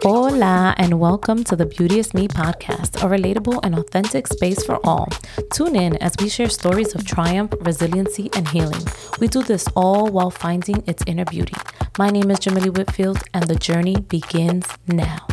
Hola, and welcome to the Beauteous Me podcast, a relatable and authentic space for all. Tune in as we share stories of triumph, resiliency, and healing. We do this all while finding its inner beauty. My name is Jamily Whitfield, and the journey begins now.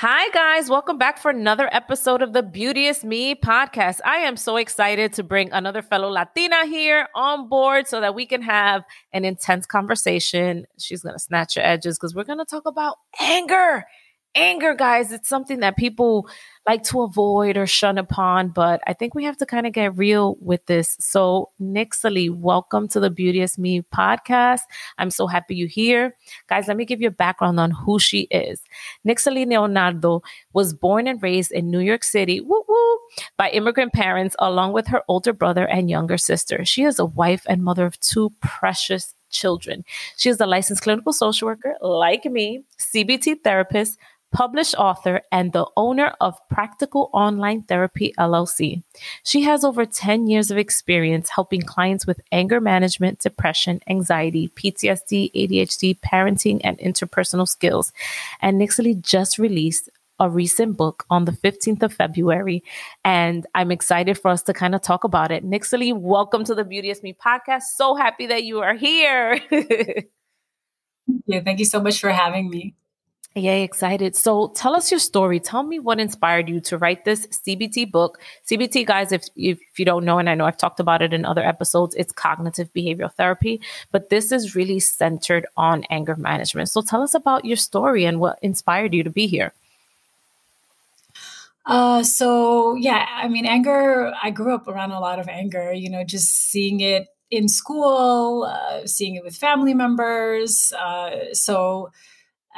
Hi, guys. Welcome back for another episode of the Beauteous Me podcast. I am so excited to bring another fellow Latina here on board so that we can have an intense conversation. She's going to snatch your edges because we're going to talk about anger anger, guys, it's something that people like to avoid or shun upon, but I think we have to kind of get real with this. So, Nixaly, welcome to the Beauteous Me podcast. I'm so happy you're here. Guys, let me give you a background on who she is. Nixaly Leonardo was born and raised in New York City woo woo, by immigrant parents, along with her older brother and younger sister. She is a wife and mother of two precious children. She is a licensed clinical social worker, like me, CBT therapist, published author, and the owner of Practical Online Therapy LLC. She has over 10 years of experience helping clients with anger management, depression, anxiety, PTSD, ADHD, parenting, and interpersonal skills. And Nixaly just released a recent book on the 15th of February, and I'm excited for us to kind of talk about it. Nixaly, welcome to the Beauty Beauteous Me podcast. So happy that you are here. yeah, thank you so much for having me. Yay, excited. So tell us your story. Tell me what inspired you to write this CBT book. CBT, guys, if, if you don't know, and I know I've talked about it in other episodes, it's cognitive behavioral therapy, but this is really centered on anger management. So tell us about your story and what inspired you to be here. Uh, so yeah, I mean, anger, I grew up around a lot of anger, you know, just seeing it in school, uh, seeing it with family members. Uh, so,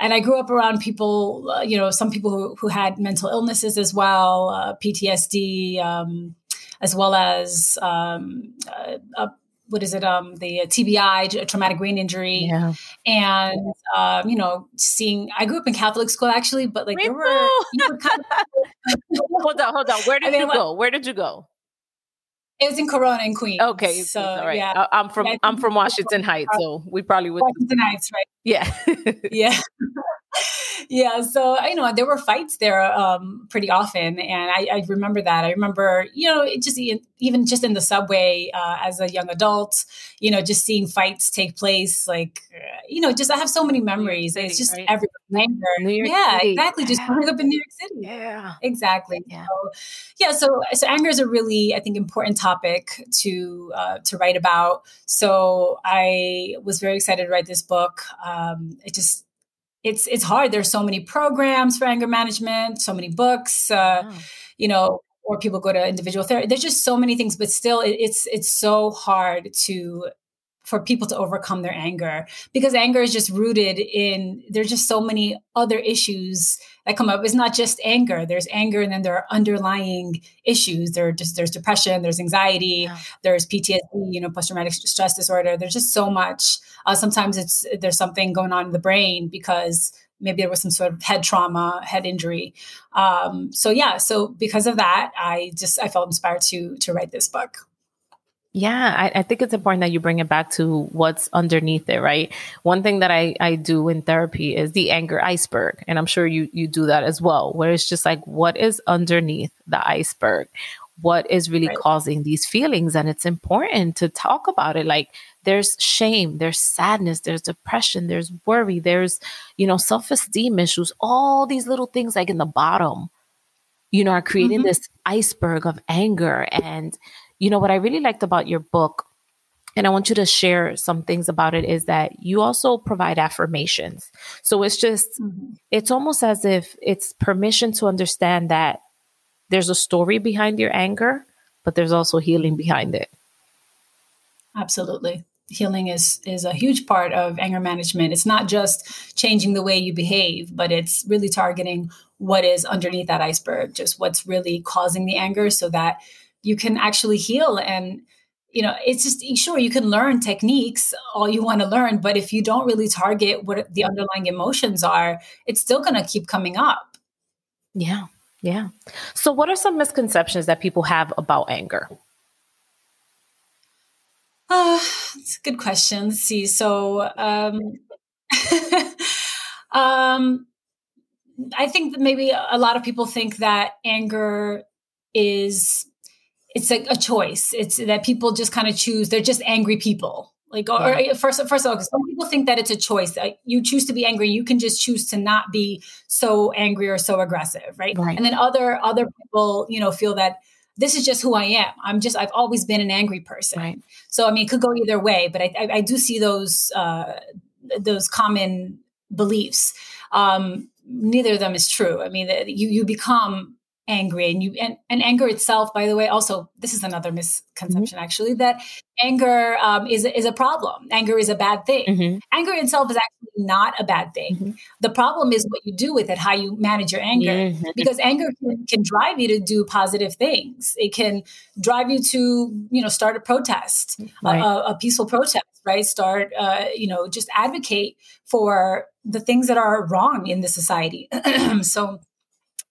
and I grew up around people, uh, you know, some people who, who had mental illnesses as well, uh, PTSD, um, as well as um, uh, uh what is it? Um, the TBI, traumatic brain injury, yeah. and um, you know, seeing. I grew up in Catholic school actually, but like there were. Kind of, hold on, hold on. Where did I mean, you go? Where did you go? It was in Corona and Queens. Okay, so right. yeah, I'm from I'm from Washington Heights, so we probably would. Washington Heights, right? Yeah, yeah. Yeah so you know there were fights there um, pretty often and I, I, remember that. I remember you know just even just in the subway uh, as a young adult you know just seeing fights take place like uh, you know just i have so many memories. City, it's just right? everywhere yeah City. exactly just growing up in new york city. Yeah. Exactly yeah. so, yeah so so anger is a really i think important topic to uh, to write about. So i was very excited to write this book um, it just it's it's hard. There's so many programs for anger management, so many books, uh, you know, or people go to individual therapy. There's just so many things, but still, it, it's it's so hard to for people to overcome their anger because anger is just rooted in there's just so many other issues that come up. Is not just anger. There's anger and then there are underlying issues. There just there's depression there's anxiety yeah. there's ptsd you know post-traumatic stress disorder. There's just so much. Uh, sometimes it's there's something going on in the brain because maybe there was some sort of head trauma head injury. Um, so yeah so because of that i just i felt inspired to to write this book yeah, I, I, think it's important that you bring it back to what's underneath it, right? One thing that I, I do in therapy is the anger iceberg. And I'm sure you, you do that as well, where it's just like, what is underneath the iceberg? What is really right. causing these feelings? And it's important to talk about it. Like, there's shame, there's sadness, there's depression, there's worry, there's, you know, self esteem issues, all these little things like in the bottom, you know, are creating mm-hmm. this iceberg of anger and, you know, what I really liked about your book, and I want you to share some things about it, is that you also provide affirmations. So it's just, mm-hmm. it's almost as if it's permission to understand that there's a story behind your anger, but there's also healing behind it. Absolutely healing is is a huge part of anger management it's not just changing the way you behave but it's really targeting what is underneath that iceberg just what's really causing the anger so that you can actually heal and you know it's just sure you can learn techniques all you want to learn but if you don't really target what the underlying emotions are it's still going to keep coming up. Yeah yeah. So what are some misconceptions that people have about anger? Uh, it's a good question. Let's see so um Um, I think that maybe a lot of people think that anger is it's like a choice. It's that people just kind of choose. They're just angry people. Like, or, or first, first of all, because some people think that it's a choice. You choose to be angry, you can just choose to not be so angry or so aggressive, right? right? And then other other people, you know, feel that this is just who I am. I'm just I've always been an angry person. Right. So I mean, it could go either way, but I, I, I do see those uh, those common beliefs. Um, neither of them is true. I mean, you you become angry and you and, and anger itself by the way also this is another misconception mm-hmm. actually that anger um, is, is a problem anger is a bad thing mm-hmm. anger itself is actually not a bad thing mm-hmm. the problem is what you do with it how you manage your anger mm-hmm. because anger can, can, drive you to do positive things it can drive you to you know start a protest right. a, a, peaceful protest right start uh, you know just advocate for the things that are wrong in the society so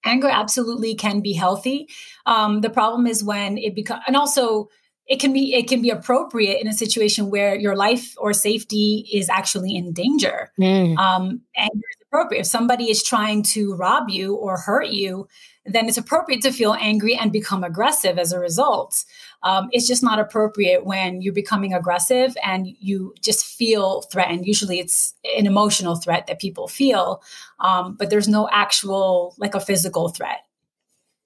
anger absolutely can be healthy. Um, the problem is when it becomes, and also it can be it can be appropriate in a situation where your life or safety is actually in danger. Mm. Um, anger is appropriate. If somebody is trying to rob you or hurt you, then it's appropriate to feel angry and become aggressive as a result. Um, it's just not appropriate when you're becoming aggressive and you just feel threatened. Usually it's an emotional threat that people feel, um, but there's no actual, like a physical threat.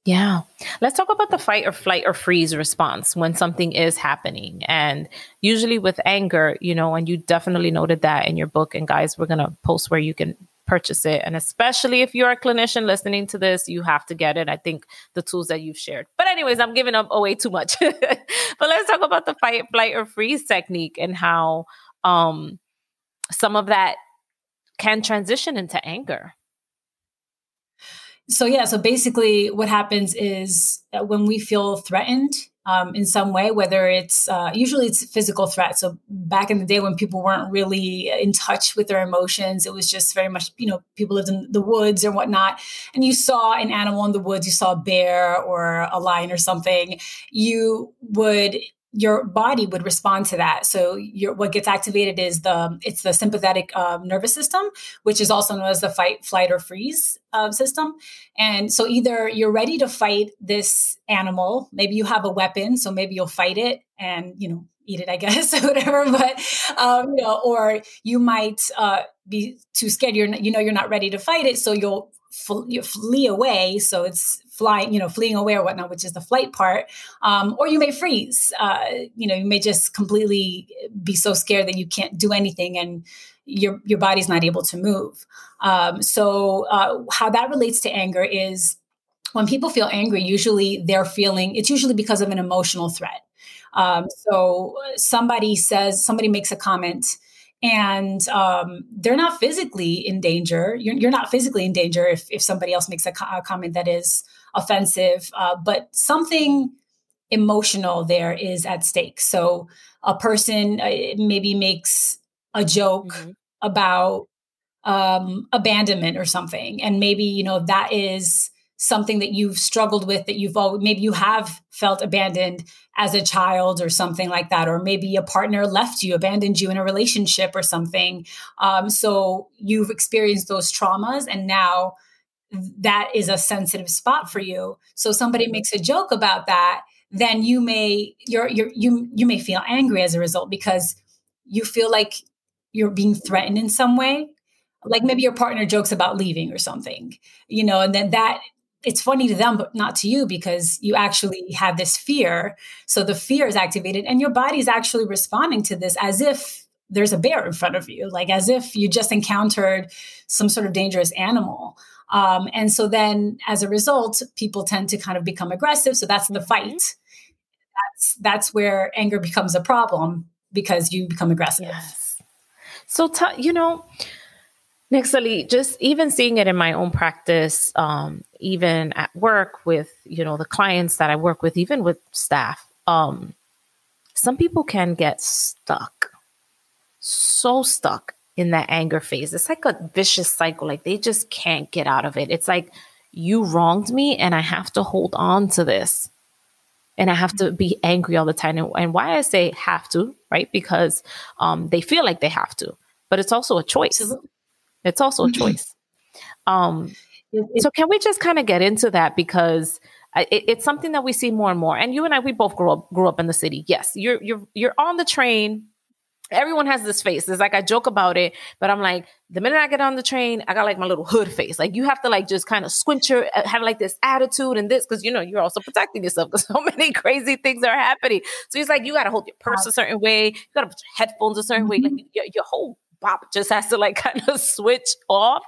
Yeah. Let's talk about the fight or flight or freeze response when something is happening. And usually with anger, you know, and you definitely noted that in your book. And guys, we're going to post where you can purchase it. And especially if you're a clinician listening to this, you have to get it. I think the tools that you've shared. But, anyways, I'm giving up away too much. but let's talk about the fight, flight, or freeze technique and how um, some of that can transition into anger. So, yeah, so basically, what happens is when we feel threatened, um, in some way, whether it's uh, usually it's physical threat. So back in the day when people weren't really in touch with their emotions, it was just very much, you know, people lived in the woods or whatnot, and you saw an animal in the woods, you saw a bear or a lion or something, you would your body would respond to that. So your, what gets activated is the it's the sympathetic um, nervous system, which is also known as the fight, flight, or freeze uh, system. And so either you're ready to fight this animal, maybe you have a weapon, so maybe you'll fight it and you know eat it, I guess, or whatever. But um, you know, or you might uh, be too scared. You're you know you're not ready to fight it, so you'll you flee away. So it's flying, you know, fleeing away or whatnot, which is the flight part. Um, or you may freeze. Uh, you know, you may just completely be so scared that you can't do anything and your your body's not able to move. Um, so uh, how that relates to anger is when people feel angry, usually they're feeling it's usually because of an emotional threat. Um, so somebody says somebody makes a comment and um, they're not physically in danger. You're, you're, not physically in danger if, if somebody else makes a, co- a comment that is offensive, uh, but something emotional there is at stake. So a person uh, maybe makes a joke mm-hmm. about um, abandonment or something, and maybe you know that is something that you've struggled with that you've always, maybe you have felt abandoned as a child or something like that or maybe a partner left you abandoned you in a relationship or something. Um, so you've experienced those traumas and now that is a sensitive spot for you. So somebody makes a joke about that then you may you're, you're you you may feel angry as a result because you feel like you're being threatened in some way. Like maybe your partner jokes about leaving or something you know and then that it's funny to them, but not to you because you actually have this fear. So the fear is activated, and your body is actually responding to this as if there's a bear in front of you, like as if you just encountered some sort of dangerous animal. Um, and so then, as a result, people tend to kind of become aggressive. So that's the mm-hmm. fight. That's that's where anger becomes a problem because you become aggressive. Yes. So, t- you know, Nixaly, just even seeing it in my own practice, um, even at work with, you know, the clients that I work with, even with staff, um, some people can get stuck, so stuck in that anger phase. It's like a vicious cycle. Like they just can't get out of it. It's like you wronged me and I have to hold on to this. And I have to be angry all the time. And, and why I say have to, right? Because um, they feel like they have to, but it's also a choice. Absolutely It's also a mm-hmm. choice. Um, so can we just kind of get into that because it, it's something that we see more and more. And you and I, we both grew up grew up in the city. Yes, you're you're you're on the train. Everyone has this face. It's like I joke about it, but I'm like, the minute I get on the train, I got like my little hood face. Like you have to like just kind of squint your uh, have like this attitude and this because you know you're also protecting yourself because so many crazy things are happening. So he's like, you got to hold your purse a certain way, you got to put your headphones a certain mm-hmm. way. Like your, your whole bop just has to like kind of switch off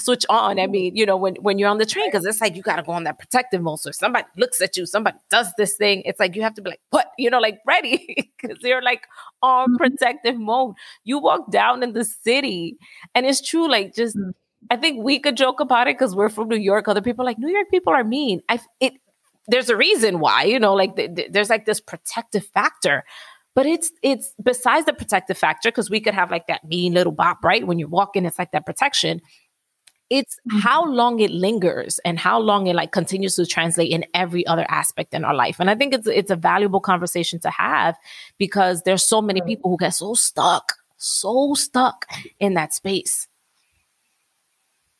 switch on. I mean, you know, when when you're on the train, because it's like you got to go on that protective mode. So if somebody looks at you, somebody does this thing, it's like you have to be like, what? You know, like ready because you're like on mm-hmm. protective mode. You walk down in the city, and it's true. Like just, mm-hmm. I think we could joke about it because we're from New York. Other people like New York people are mean. I it. There's a reason why, you know, like th- th- there's like this protective factor but it's it's besides the protective factor because we could have like that mean little bop right? When you're walking it's like that protection. It's mm-hmm. how long it lingers and how long it like continues to translate in every other aspect in our life. And i think it's it's a valuable conversation to have because there's so many people who get so stuck so stuck in that space.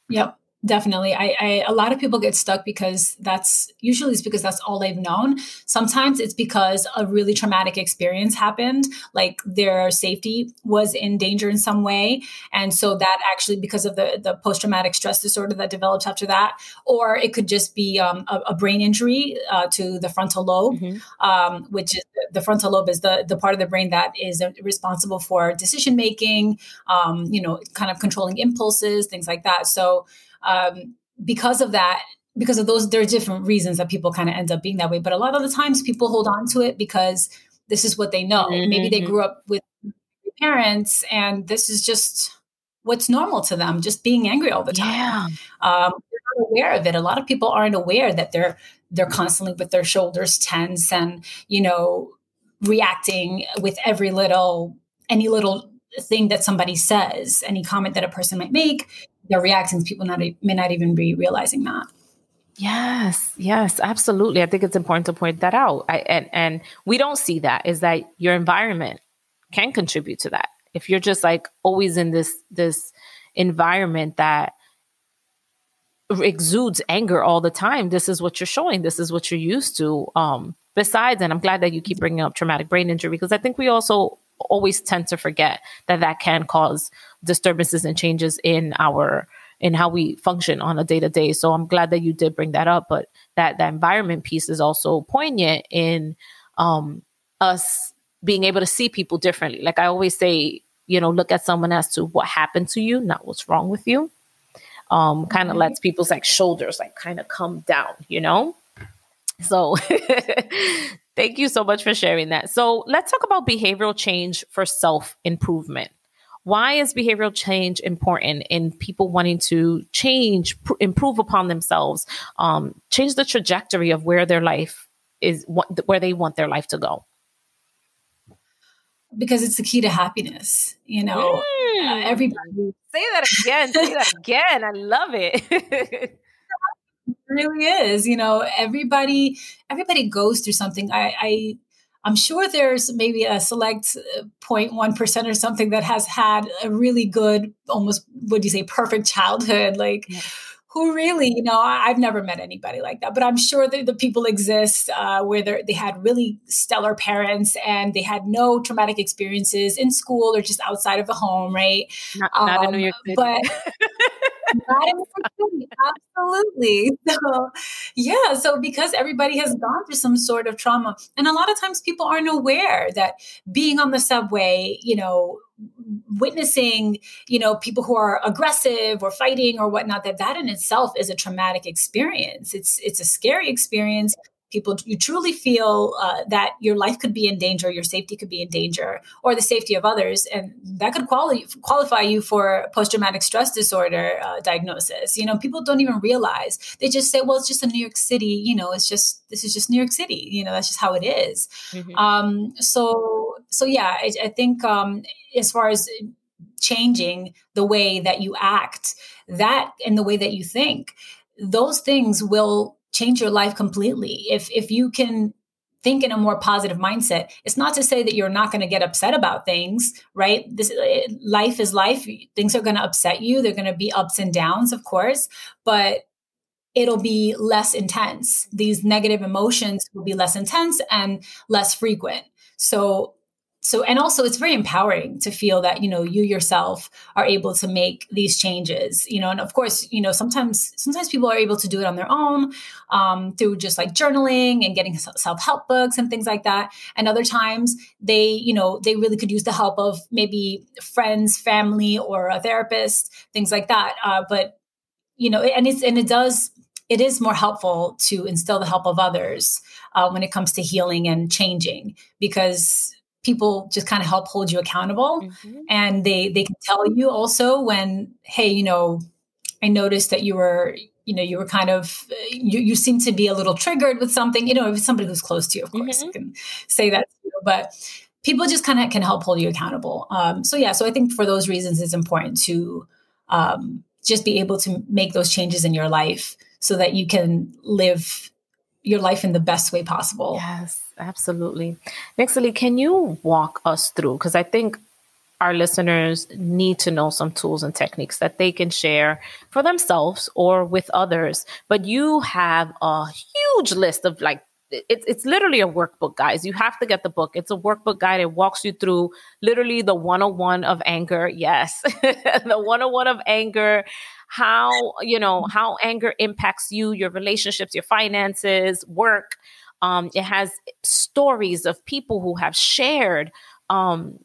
Yep Definitely. I, I, a lot of people get stuck because that's usually it's because that's all they've known. Sometimes it's because a really traumatic experience happened, like their safety was in danger in some way. And so that actually because of the, the post-traumatic stress disorder that develops after that, or it could just be um, a, a, brain injury uh, to the frontal lobe, mm-hmm. um, which is the frontal lobe is the, the part of the brain that is responsible for decision making, um, you know, kind of controlling impulses, things like that. So um, because of that because of those there are different reasons that people kind of end up being that way but a lot of the times people hold on to it because this is what they know mm-hmm. maybe they mm-hmm. grew up with parents and this is just what's normal to them just being angry all the time yeah. um, they're not aware of it a lot of people aren't aware that they're they're constantly with their shoulders tense and you know reacting with every little any little thing that somebody says any comment that a person might make their reactions, people not, may not even be realizing that. Yes, yes, absolutely. I think it's important to point that out. I, and and we don't see that is that your environment can contribute to that. If you're just like always in this this environment that exudes anger all the time, this is what you're showing. This is what you're used to. Um, besides, and I'm glad that you keep bringing up traumatic brain injury because I think we also always tend to forget that that can cause disturbances and changes in our in how we function on a day to day. So I'm glad that you did bring that up. But that that environment piece is also poignant in um, us being able to see people differently. Like I always say, you know, look at someone as to what happened to you, not what's wrong with you. Um, kind of mm-hmm. lets people's like shoulders like kind of come down, you know. So thank you so much for sharing that. So let's talk about behavioral change for self improvement. Why is behavioral change important in people wanting to change, pr- improve upon themselves, um, change the trajectory of where their life is, wh- where they want their life to go? Because it's the key to happiness. You know, mm. uh, everybody. Say that again. say that again. I love it. really is you know everybody everybody goes through something i i i'm sure there's maybe a select uh, 0.1% or something that has had a really good almost would you say perfect childhood like yeah. who really you know I, have never met anybody like that but i'm sure that the people exist uh, where they had really stellar parents and they had no traumatic experiences in school or just outside of the home right not, not um, in new york City. but City. Absolutely. So, yeah. So, because everybody has gone through some sort of trauma, and a lot of times people aren't aware that being on the subway, you know, witnessing, you know, people who are aggressive or fighting or whatnot, that that in itself is a traumatic experience. It's it's a scary experience people you truly feel uh, that your life could be in danger your safety could be in danger or the safety of others and that could quali- qualify you for post-traumatic stress disorder uh, diagnosis you know people don't even realize they just say well it's just a new york city you know it's just this is just new york city you know that's just how it is. Mm-hmm. Um, so so yeah i, I think um, as far as changing the way that you act that and the way that you think those things will change your life completely if if you can think in a more positive mindset. It's not to say that you're not going to get upset about things, right? This eh, life is life. Things are going to upset you. They're going to be ups and downs, of course, but it'll be less intense. These negative emotions will be less intense and less frequent. So so and also it's very empowering to feel that you know you yourself are able to make these changes you know and of course you know sometimes sometimes people are able to do it on their own um, through just like journaling and getting self-help books and things like that. And other times they you know they really could use the help of maybe friends family or a therapist things like that. Uh, but you know and it's and it does it is more helpful to instill the help of others uh, when it comes to healing and changing because people just kind of help hold you accountable mm-hmm. and they they can tell you also when hey you know i noticed that you were you know you were kind of you, you seem to be a little triggered with something you know if it's somebody who's close to you of course mm-hmm. can say that you, but people just kind of can help hold you accountable um, so yeah so i think for those reasons it's important to um, just be able to make those changes in your life so that you can live your life in the best way possible yes absolutely. Nixaly, can you walk us through? Because I think our listeners need to know some tools and techniques that they can share for themselves or with others. But you have a huge list of like, it's it's literally a workbook, guys. You have to get the book. It's a workbook guide. It walks you through literally the 101 of anger. Yes, the 101 of anger, how, you know, how anger impacts you, your relationships, your finances, work. Um, it has stories of people who have shared um,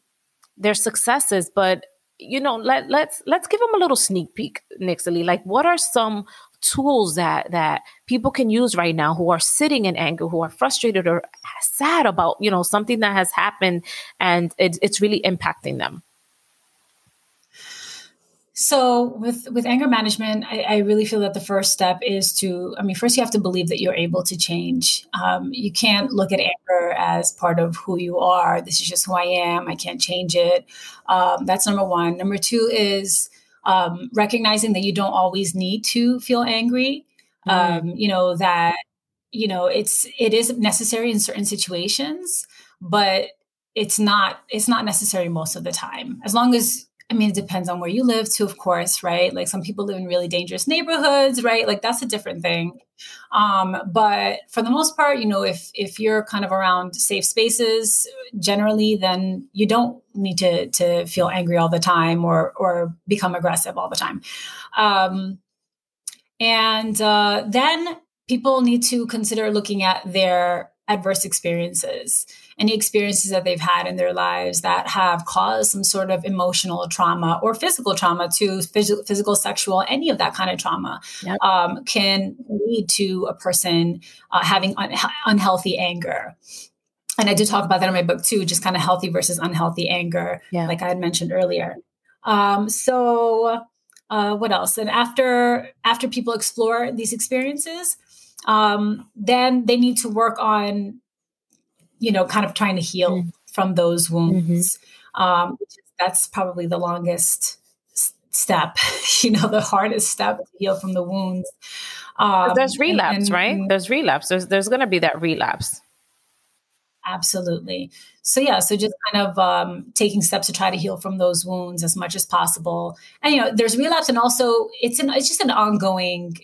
their successes, but you know, let let's let's give them a little sneak peek, Nixaly. Like, what are some tools that that people can use right now who are sitting in anger, who are frustrated or sad about you know something that has happened and it, it's really impacting them? So with with anger management, I, I, really feel that the first step is to, I mean, first you have to believe that you're able to change. Um, you can't look at anger as part of who you are. This is just who I am. I can't change it. Um, that's number one. Number two is um, recognizing that you don't always need to feel angry. Mm. you know that you know it's it is necessary in certain situations, but it's not it's not necessary most of the time. As long as I mean, it depends on where you live too, of course, right? Like some people live in really dangerous neighborhoods, right? Like that's a different thing. Um, but for the most part, you know, if if you're kind of around safe spaces generally, then you don't need to to feel angry all the time or or become aggressive all the time. Um, and uh, then people need to consider looking at their adverse experiences any experiences that they've had in their lives that have caused some sort of emotional trauma or physical trauma to physical, physical sexual, any of that kind of trauma yep. um, can lead to a person uh, having un- unhealthy anger. And I did talk about that in my book too, just kind of healthy versus unhealthy anger, yeah. like I had mentioned earlier. Um, so, uh, what else? And after after people explore these experiences, um, then they need to work on you know, kind of trying to heal mm-hmm. from those wounds. Mm-hmm. Um, that's probably the longest step, you know, the hardest step to heal from the wounds. Um, there's relapse, and, and, right? There's relapse. There's there's going to be that relapse. Absolutely. So yeah, so just kind of um, taking steps to try to heal from those wounds as much as possible. And you know, there's relapse, and also it's an it's just an ongoing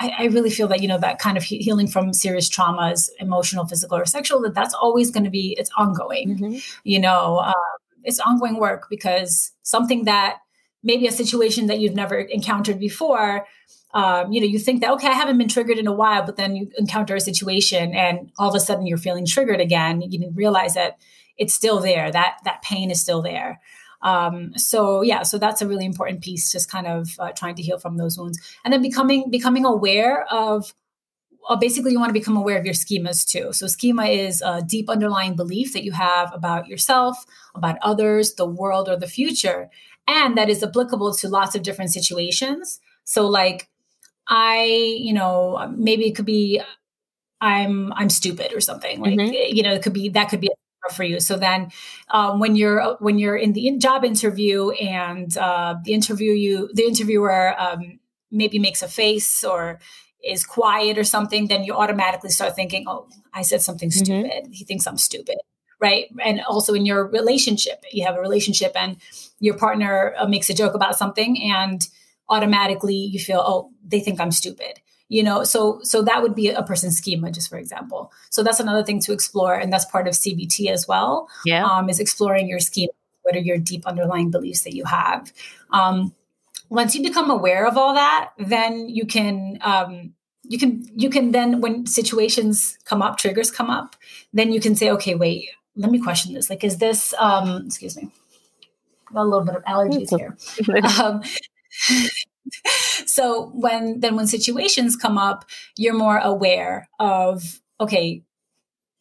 I, I, really feel that you know that kind of healing from serious traumas, emotional, physical, or sexual, that that's always going to be it's ongoing. Mm-hmm. You know, um, it's ongoing work because something that maybe a situation that you've never encountered before. Um, you know, you think that okay, I haven't been triggered in a while, but then you encounter a situation, and all of a sudden you're feeling triggered again. You didn't realize that it's still there. That that pain is still there. Um, so yeah, so that's a really important piece, just kind of uh, trying to heal from those wounds, and then becoming becoming aware of. Basically, you want to become aware of your schemas too. So, schema is a deep underlying belief that you have about yourself, about others, the world, or the future, and that is applicable to lots of different situations. So, like, I, you know, maybe it could be I'm I'm stupid or something. Like, mm-hmm. you know, it could be that could be for you. So then, um, when you're when you're in the in job interview and uh, the interview you the interviewer um, maybe makes a face or is quiet or something, then you automatically start thinking, oh, I said something mm-hmm. stupid. He thinks I'm stupid. Right. And also in your relationship, you have a relationship and your partner uh, makes a joke about something and automatically you feel, oh, they think I'm stupid you know so so that would be a person's schema just for example. So that's another thing to explore and that's part of cbt as well yeah. um, is exploring your schema. What are your deep underlying beliefs that you have? Um, once you become aware of all that then you can um, you can you can then when situations come up triggers come up then you can say okay wait let me question this. Like is this um excuse me got a little bit of allergies here. Um, so when then when situations come up you're more aware of okay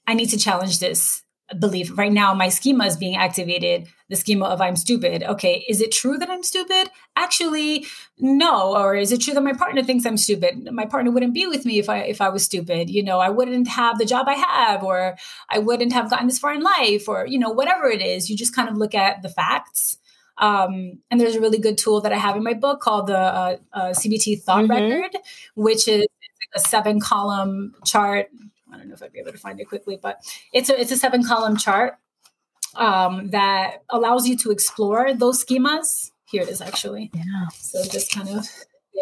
i need to challenge this belief. Right now, my schema is being activated, the schema of I'm stupid. Okay, is it true that I'm stupid? Actually, no. Or is it true that my partner thinks I'm stupid? My partner wouldn't be with me if I if I was stupid. You know, I wouldn't have the job I have, or I wouldn't have gotten this far in life, or you know, whatever it is. You just kind of look at the facts. Um, and there's a really good tool that I have in my book called the uh, uh, CBT Thought mm-hmm. Record, which is a seven column chart I don't know if I'd be able to find it quickly, but it's a it's a seven column chart um, that allows you to explore those schemas. Here it is actually. Yeah. So just kind of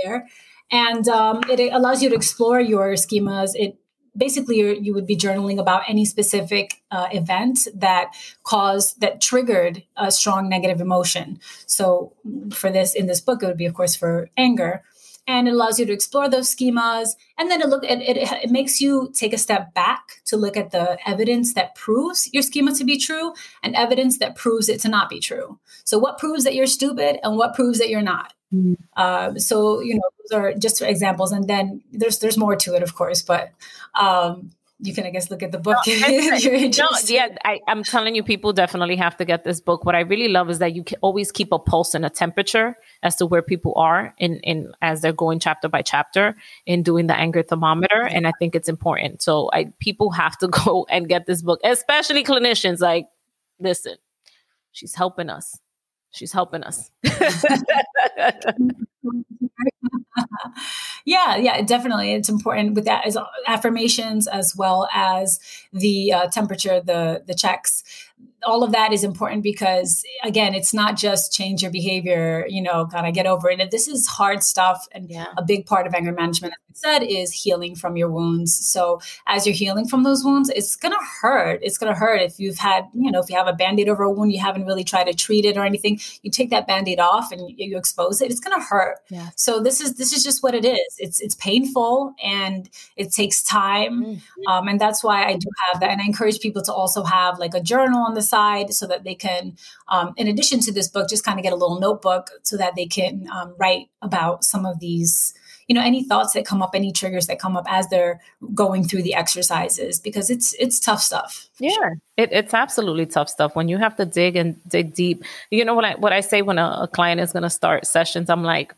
there, and um, it, it allows you to explore your schemas. It basically you would be journaling about any specific uh, event that caused that triggered a strong negative emotion. So for this in this book it would be of course for anger. And it allows you to explore those schemas. And then it look it, it, it makes you take a step back to look at the evidence that proves your schema to be true and evidence that proves it to not be true. So what proves that you're stupid and what proves that you're not mm-hmm. uh, so you know those are just examples and then there's there's more to it of course but um, you can, I guess, look at the book. No, no yeah, I, am telling you, people definitely have to get this book. What I really love is that you can always keep a pulse and a temperature as to where people are in, in as they're going chapter by chapter in doing the anger thermometer, and I think it's important. So, I people have to go and get this book, especially clinicians. Like, listen, she's helping us. She's helping us. yeah, yeah, definitely. It's important with that as affirmations as well as the uh, temperature, the the checks all of that is important because again it's not just change your behavior you know kind of get over it. This is hard stuff. And yeah. a big part of anger management as i said is healing from your wounds. So as you're healing from those wounds it's gonna hurt. It's gonna hurt if you've had you know if you have a band-aid over a wound you haven't really tried to treat it or anything you take that band-aid off and you, expose it it's gonna hurt. Yeah. so this is this is just what it is. It's it's painful and it takes time. Mm-hmm. um, and that's why i do have that. And i encourage people to also have like a journal on the side so that they can, um, in addition to this book, just kind of get a little notebook so that they can um, write about some of these you know any thoughts that come up any triggers that come up as they're going through the exercises because it's it's tough stuff yeah sure. it, it's absolutely tough stuff when you have to dig and dig deep you know what i what i say when a, a client is going to start sessions i'm like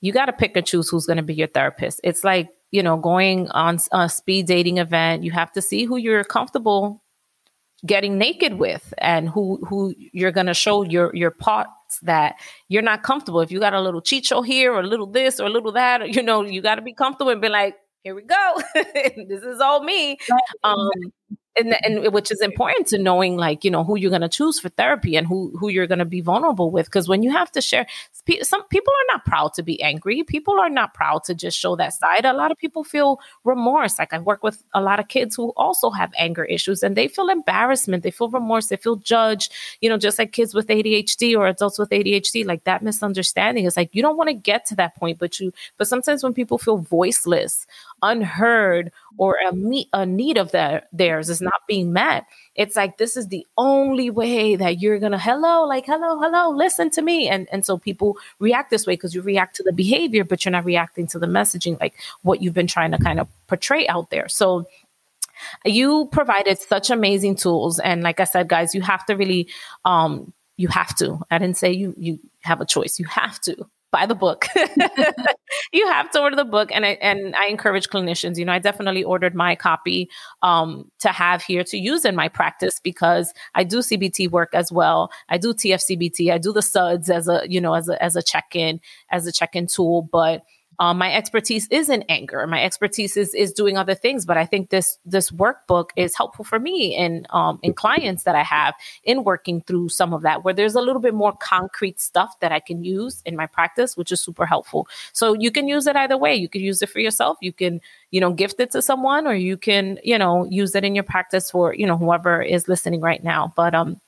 you got to pick and choose who's going to be your therapist it's like you know going on a speed dating event you have to see who you're comfortable getting naked with and who who you're going to show your your parts that you're not comfortable. If you got a little chicho here or a little this or a little that you know you got to be comfortable and be like here we go. This is all me. Um and, and mm-hmm. which is important to knowing like you know who you're going to choose for therapy and who who you're going to be vulnerable with because when you have to share some people are not proud to be angry. People are not proud to just show that side. A lot of people feel remorse. Like i work with a lot of kids who also have anger issues and they feel embarrassment. They feel remorse. They feel judged. You know just like kids with adhd or adults with adhd like that misunderstanding is like you don't want to get to that point but you but sometimes when people feel voiceless unheard or a, me- a need of their, theirs is not being met it's like this is the only way that you're gonna hello like hello hello listen to me. And and so people react this way because you react to the behavior but you're not reacting to the messaging like what you've been trying to kind of portray out there. So you provided such amazing tools and like i said guys you have to really um you have to. I didn't say you you have a choice. You have to buy the book. you have to order the book, and I and I encourage clinicians. You know, I definitely ordered my copy um, to have here to use in my practice because I do CBT work as well. I do TFCBT. I do the SUDS as a you know as a as a check in as a check in tool, but um, my expertise is in anger. My expertise is is doing other things. But I think this this workbook is helpful for me and um, in clients that I have in working through some of that, where there's a little bit more concrete stuff that I can use in my practice, which is super helpful. So you can use it either way. You can use it for yourself. You can you know gift it to someone, or you can you know use it in your practice for you know whoever is listening right now. But um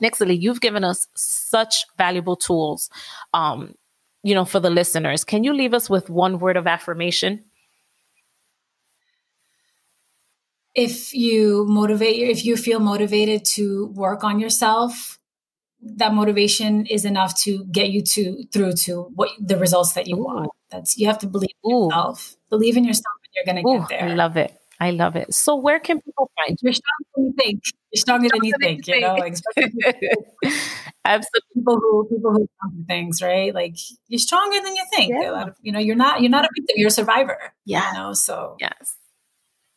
Nixaly, you've given us such valuable tools, um, you know, for the listeners. Can you leave us with one word of affirmation? If you motivate, if you feel motivated to work on yourself, that motivation is enough to get you to through to what the results that you Ooh. want. That's you have to believe in Ooh. yourself. Believe in yourself, and you're going to get there. I love it. I love it. So where can people find you? You're stronger than you think. You're stronger, than you think, you know, Absolutely. People who people who do things, right? Like you're stronger than you think. Yeah. Of, you know, you're not you're not a victim, you're a survivor. Yeah. You know, so yes.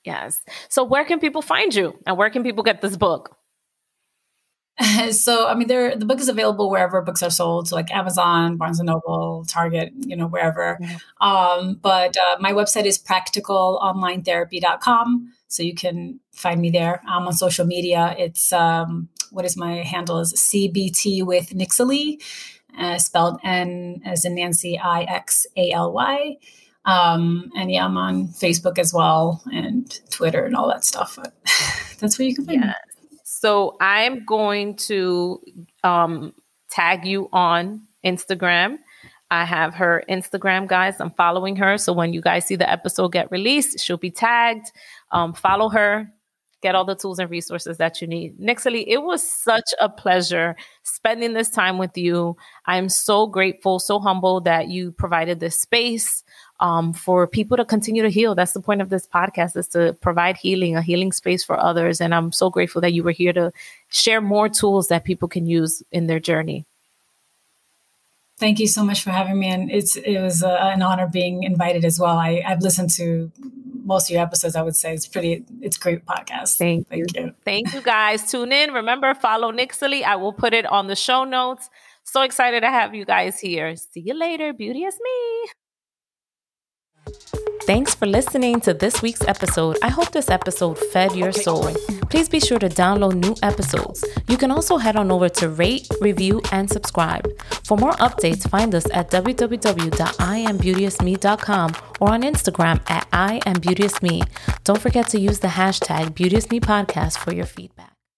Yes. So where can people find you and where can people get this book? so I mean, there the book is available wherever books are sold, so like Amazon, Barnes and Noble, Target, you know, wherever. Mm-hmm. Um, but uh, my website is practicalonlinetherapy.com, so you can find me there. I'm on social media. It's um, what is my handle is CBT with Nixaly, uh, spelled N as in Nancy I X A L Y. Um, and yeah, I'm on Facebook as well and Twitter and all that stuff. But that's where you can find yeah. me. So I'm going to um, tag you on Instagram. I have her Instagram, guys. I'm following her. So when you guys see the episode get released, she'll be tagged. Um, follow her, get all the tools and resources that you need. Nixaly, it was such a pleasure spending this time with you. I'm so grateful, so humble that you provided this space um, for people to continue to heal. That's the point of this podcast is to provide healing, a healing space for others. And I'm so grateful that you were here to share more tools that people can use in their journey. Thank you so much for having me, and it's it was uh, an honor being invited as well. I, I've listened to most of your episodes. I would say it's pretty, it's great podcast. Thank, Thank you. you. Thank you, guys. Tune in. Remember, follow Nixaly. I will put it on the show notes. So excited to have you guys here. See you later. Beauteous Me. Thanks for listening to this week's episode. I hope this episode fed your soul. Please be sure to download new episodes. You can also head on over to rate, review, and subscribe. For more updates, find us at www.iambeauteousme.com or on Instagram at iambeauteousme. Don't forget to use the hashtag BeauteousMePodcast for your feedback.